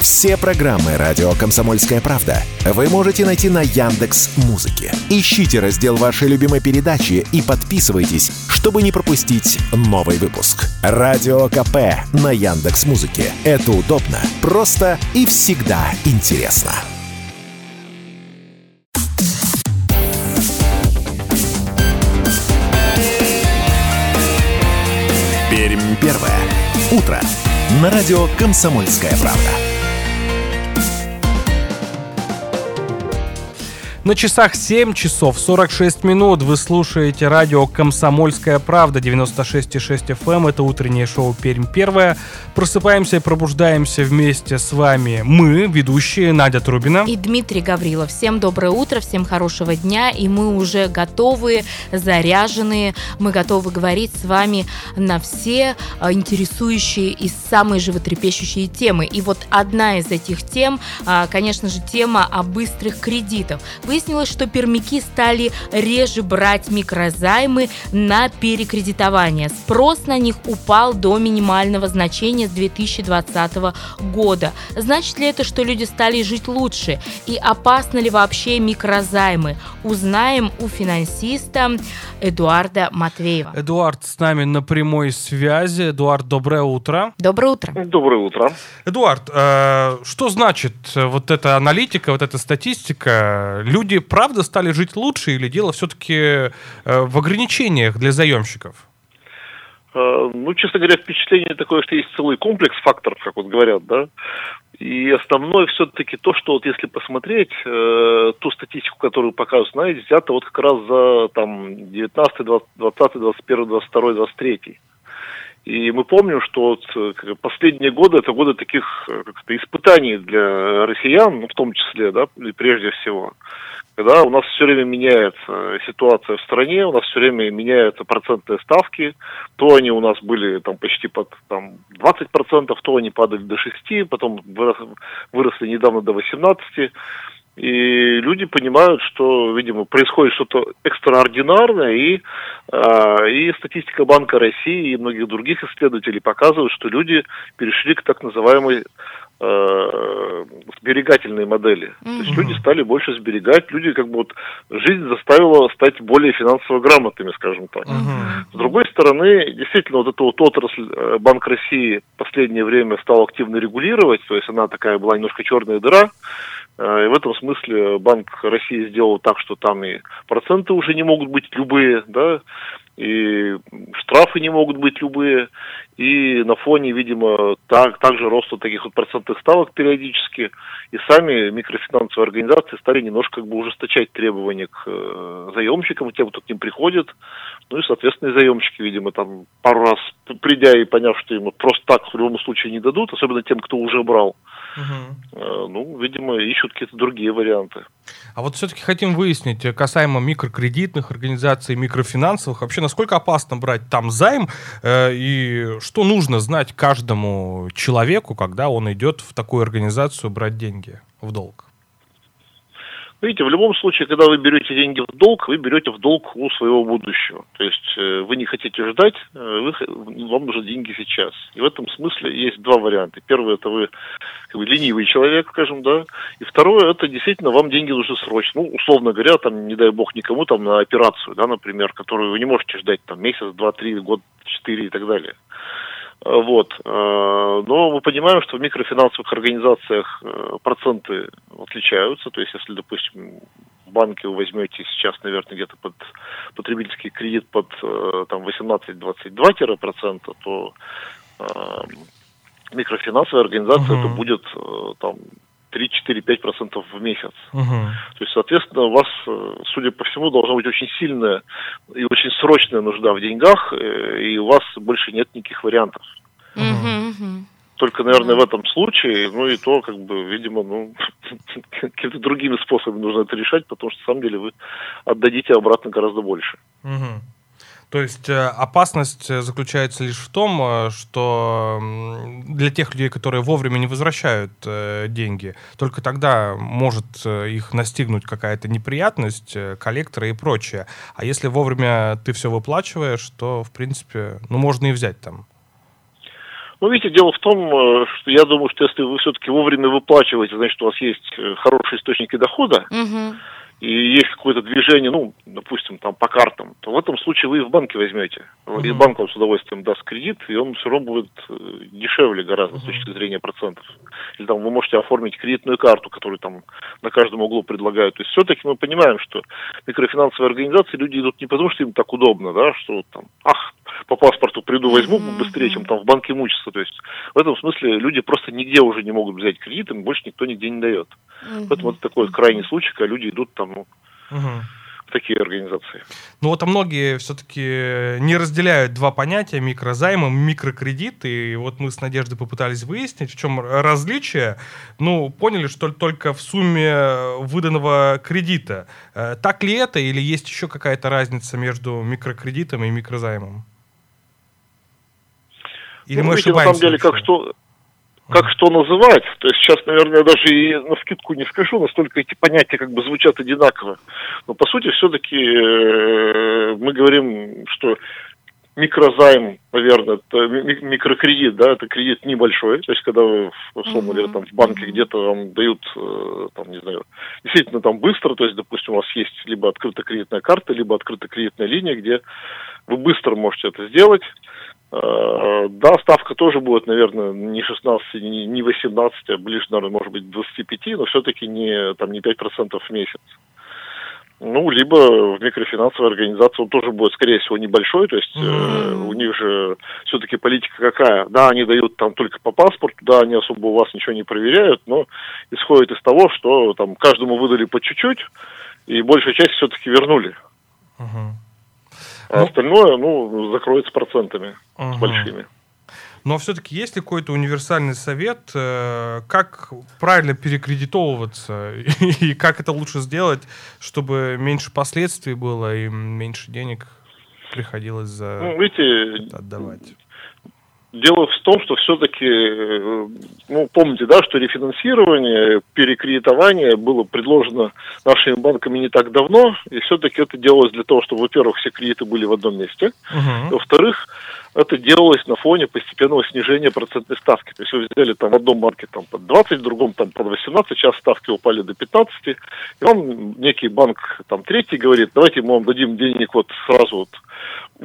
Все программы радио Комсомольская правда вы можете найти на Яндекс Музыке. Ищите раздел вашей любимой передачи и подписывайтесь, чтобы не пропустить новый выпуск. Радио КП на Яндекс Музыке. Это удобно, просто и всегда интересно. Пермь первое. Утро. На радио Комсомольская правда. На часах 7 часов 46 минут вы слушаете радио «Комсомольская правда» 96,6 FM. Эм. Это утреннее шоу «Пермь первое». Просыпаемся и пробуждаемся вместе с вами мы, ведущие Надя Трубина и Дмитрий Гаврилов. Всем доброе утро, всем хорошего дня. И мы уже готовы, заряженные. Мы готовы говорить с вами на все а, интересующие и самые животрепещущие темы. И вот одна из этих тем, а, конечно же, тема о быстрых кредитах. Выяснилось, что пермяки стали реже брать микрозаймы на перекредитование. Спрос на них упал до минимального значения с 2020 года. Значит ли это, что люди стали жить лучше? И опасны ли вообще микрозаймы? Узнаем у финансиста Эдуарда Матвеева. Эдуард с нами на прямой связи. Эдуард, доброе утро. Доброе утро. Доброе утро. Эдуард, э, что значит вот эта аналитика, вот эта статистика? люди правда стали жить лучше или дело все-таки э, в ограничениях для заемщиков? Э, ну, честно говоря, впечатление такое, что есть целый комплекс факторов, как вот говорят, да. И основное все-таки то, что вот если посмотреть э, ту статистику, которую показывают, знаете, взято вот как раз за там 19, 20, 20, 21, 22, 23. И мы помним, что э, последние годы это годы таких как-то испытаний для россиян, ну, в том числе, да, и прежде всего когда у нас все время меняется ситуация в стране, у нас все время меняются процентные ставки, то они у нас были там почти под там, 20%, то они падали до 6%, потом выросли недавно до 18%. И люди понимают, что, видимо, происходит что-то экстраординарное, и, э, и статистика Банка России и многих других исследователей показывают, что люди перешли к так называемой э, сберегательной модели. Mm-hmm. То есть люди стали больше сберегать, люди как бы вот жизнь заставила стать более финансово грамотными, скажем так. Mm-hmm. С другой стороны, действительно, вот эта вот отрасль э, Банк России в последнее время стал активно регулировать, то есть она такая была немножко черная дыра, э, и в этом смысле Банк России сделал так, что там и проценты уже не могут быть любые, да, и штрафы не могут быть любые, и на фоне, видимо, так, также роста таких вот процентных ставок периодически, и сами микрофинансовые организации стали немножко как бы ужесточать требования к э, заемщикам, тем, кто к ним приходит, ну и, соответственно, и заемщики, видимо, там пару раз придя и поняв, что ему просто так в любом случае не дадут, особенно тем, кто уже брал, угу. ну, видимо, ищут какие-то другие варианты. А вот все-таки хотим выяснить, э, касаемо микрокредитных организаций, микрофинансовых, вообще насколько опасно брать там займ, э, и что нужно знать каждому человеку, когда он идет в такую организацию брать деньги в долг? Видите, в любом случае, когда вы берете деньги в долг, вы берете в долг у своего будущего. То есть э, вы не хотите ждать, э, вы, вам нужны деньги сейчас. И в этом смысле есть два варианта. Первый это вы как бы, ленивый человек, скажем, да. И второе это действительно вам деньги нужны срочно. Ну, условно говоря, там, не дай бог никому там на операцию, да, например, которую вы не можете ждать там месяц, два, три, год, четыре и так далее. Вот. Э, но мы понимаем, что в микрофинансовых организациях э, проценты отличаются. То есть, если, допустим, в банке вы возьмете сейчас, наверное, где-то под потребительский кредит под э, там 18-22%, то микрофинансовая организация uh-huh. это будет там 3-4-5% в месяц. Угу. То есть, соответственно, у вас, судя по всему, должна быть очень сильная и очень срочная нужда в деньгах, э, и у вас больше нет никаких вариантов. Угу. Только, наверное, в этом случае, ну и то, как бы, видимо, ну, какими-то другими способами нужно это решать, потому что, на самом деле, вы отдадите обратно гораздо больше. Угу. То есть э, опасность э, заключается лишь в том, э, что для тех людей, которые вовремя не возвращают деньги, только тогда может их настигнуть какая-то неприятность, коллекторы и прочее. А если вовремя ты все выплачиваешь, то, в принципе, ну, можно и взять там. Ну, видите, дело в том, что я думаю, что если вы все-таки вовремя выплачиваете, значит, у вас есть хорошие источники дохода, Мгм. И есть какое-то движение, ну, допустим, там по картам, то в этом случае вы и в банке возьмете. И Мгм. банк вам с удовольствием даст кредит, и он все равно будет э, дешевле гораздо с точки зрения процентов. Или там вы можете оформить кредитную карту, которую там на каждом углу предлагают. То есть все-таки мы понимаем, что микрофинансовые организации люди идут не потому, что им так удобно, да, что вот там, ах, по паспорту приду, возьму Мгм, быстрее, чем там в банке мучиться. То есть в этом смысле люди просто нигде уже не могут взять кредит, им больше никто нигде не дает. Поэтому это такой вот крайний случай, когда люди идут там ну, в такие организации. Ну вот а многие все-таки не разделяют два понятия микрозайм и микрокредит. И вот мы с Надеждой попытались выяснить, в чем различие. Ну, поняли, что только в сумме выданного кредита. Э, Так ли это или есть еще какая-то разница между микрокредитом и микрозаймом? Или Ну, мы видите, на ошибаемся? самом деле, как что, как что называть, то есть сейчас, наверное, даже и на скидку не скажу, настолько эти понятия как бы звучат одинаково. Но по сути все-таки мы говорим, что микрозайм, наверное, это ми- микрокредит, да, это кредит небольшой, то есть когда вы, условно говоря, там в банке где-то вам дают, э, там, не знаю, действительно там быстро, то есть, допустим, у вас есть либо открытая кредитная карта, либо открытая кредитная линия, где вы быстро можете это сделать, Э, Да, ставка тоже будет, наверное, не 16, не не 18, а ближе, наверное, может быть, к 25, но все-таки не, там, не 5% в месяц. Ну, либо в микрофинансовой организации он тоже будет, скорее всего, небольшой, то есть э, Мгм. у них же все-таки политика какая? Да, они дают там только по паспорту, да, они особо у вас ничего не проверяют, но исходит из того, что там каждому выдали по чуть-чуть, и большая часть все-таки вернули. Мгм. А Ну- остальное, ну, закроется процентами Мгм. большими. Но все-таки есть ли какой-то универсальный совет, э, как правильно перекредитовываться и как это лучше сделать, чтобы меньше последствий было и меньше денег приходилось за Ну, видите, отдавать? Дело в том, что все-таки, ну, помните, да, что рефинансирование, перекредитование было предложено нашими банками не так давно, и все-таки это делалось для того, чтобы, во-первых, все кредиты были в одном месте, Мгм. во-вторых, это делалось на фоне постепенного снижения процентной ставки. То есть вы взяли там в одном банке там под 20, в другом там под 18, сейчас ставки упали до 15, и вам некий банк там третий говорит, давайте мы вам дадим денег вот сразу вот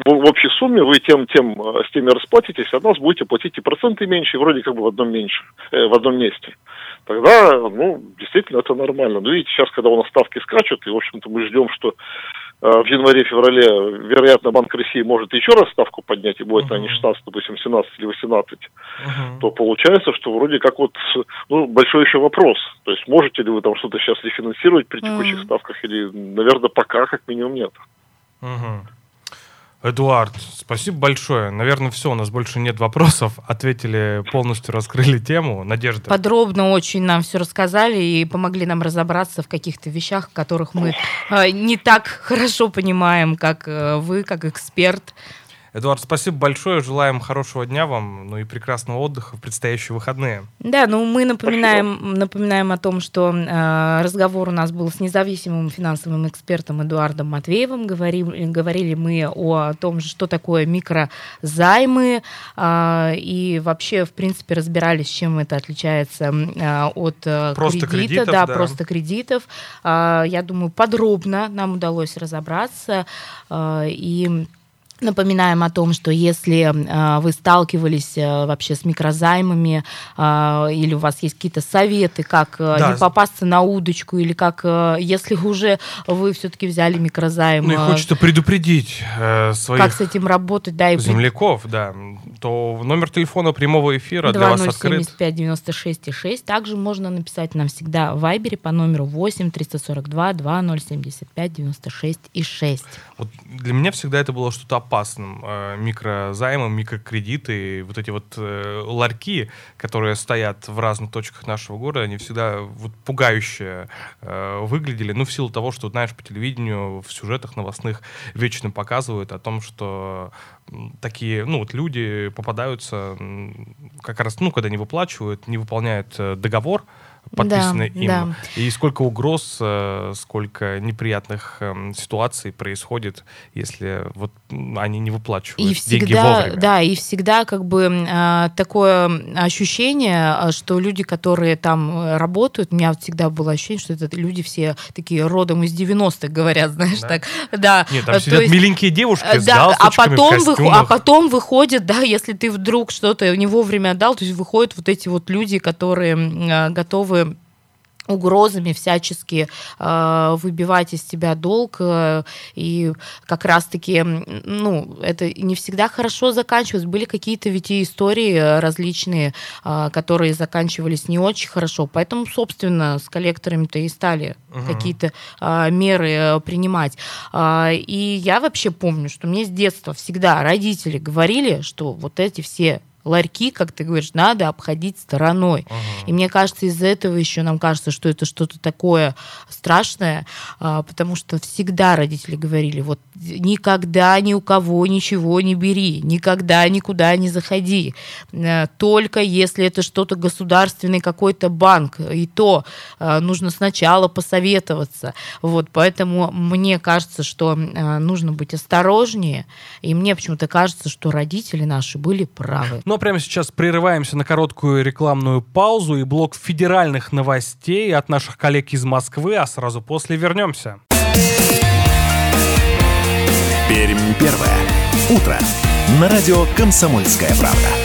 в, общей сумме, вы тем, тем э, с теми расплатитесь, от нас будете платить и проценты меньше, и вроде как бы в одном меньше, э, в одном месте. Тогда, ну, действительно, это нормально. Но видите, сейчас, когда у нас ставки скачут, и, в общем-то, мы ждем, что э, в январе-феврале, вероятно, Банк России может еще раз ставку поднять, и будет она не Мгм. 16, допустим, 17 или 18, Мгм. то получается, что вроде как вот, ну, большой еще вопрос. То есть можете ли вы там что-то сейчас рефинансировать при текущих Мгм. ставках, или, наверное, пока как минимум нет. Мгм. Эдуард, спасибо большое. Наверное, все, у нас больше нет вопросов. Ответили, полностью раскрыли тему. Надежда. Подробно очень нам все рассказали и помогли нам разобраться в каких-то вещах, которых мы э, не так хорошо понимаем, как э, вы, как эксперт. Эдуард, спасибо большое. Желаем хорошего дня вам, ну и прекрасного отдыха в предстоящие выходные. Да, ну мы напоминаем, напоминаем о том, что э, разговор у нас был с независимым финансовым экспертом Эдуардом Матвеевым. Говорили, говорили мы о том, что такое микрозаймы э, и вообще, в принципе, разбирались, чем это отличается э, от э, Просто кредита. кредитов, да, да. просто кредитов. Э, я думаю, подробно нам удалось разобраться. э, и Напоминаем о том, что если э, вы сталкивались э, вообще с микрозаймами э, или у вас есть какие-то советы, как э, Да. не попасться на удочку, или как, э, если уже вы все-таки взяли микрозайм, Ну и хочется предупредить э, своих как с этим работать, да, и земляков, да, то номер телефона прямого эфира для вас открыт. 2075 96 6. Также можно написать нам всегда в Вайбере по номеру 8 342 2075 96 и 6. Вот для меня всегда это было что-то опасным. Э, Микрозаймы, микрокредиты, вот эти вот э, ларьки, которые стоят в разных точках нашего города, они всегда вот пугающе э, выглядели. Ну, в силу того, что, знаешь, по телевидению, в сюжетах новостных вечно показывают о том, что такие, ну, вот люди попадаются как раз, ну, когда не выплачивают, не выполняют э, договор, подписаны Да, им. да. И сколько угроз, э, сколько неприятных эм, ситуаций происходит, если вот они не выплачивают И деньги всегда, вовремя. да, и всегда как бы а, такое ощущение, а, что люди, которые там э, работают, у меня всегда было ощущение, что это люди все такие родом из 90-х, говорят, знаешь, Да? так, да. Нет, там э, сидят миленькие девушки Э, с Да, а потом, в а потом выходит, да, если ты вдруг что-то не вовремя отдал, то есть выходят вот эти вот люди, которые э, готовы угрозами всячески э, выбивать из тебя долг э, и как раз-таки м, ну это не всегда хорошо заканчивалось. Были какие-то ведь и истории э, различные э, которые заканчивались не очень хорошо. Поэтому собственно с коллекторами-то и стали Мгм. какие-то э, меры э, принимать. А, и я вообще помню что мне с детства всегда родители говорили что вот эти все ларьки, как ты говоришь, надо обходить стороной. Мгм. И мне кажется, из-за этого еще нам кажется, что это что-то такое страшное, а, потому что всегда родители говорили, вот никогда ни у кого ничего не бери, никогда никуда не заходи, Э, только если это что-то государственный какой-то банк, и то э, нужно сначала посоветоваться. Вот, поэтому мне кажется, что э, нужно быть осторожнее, и мне почему-то кажется, что родители наши были правы. Ну а прямо сейчас прерываемся на короткую рекламную паузу и блок федеральных новостей от наших коллег из Москвы, а сразу после вернемся. Пермь первое. Утро. На радио «Комсомольская правда».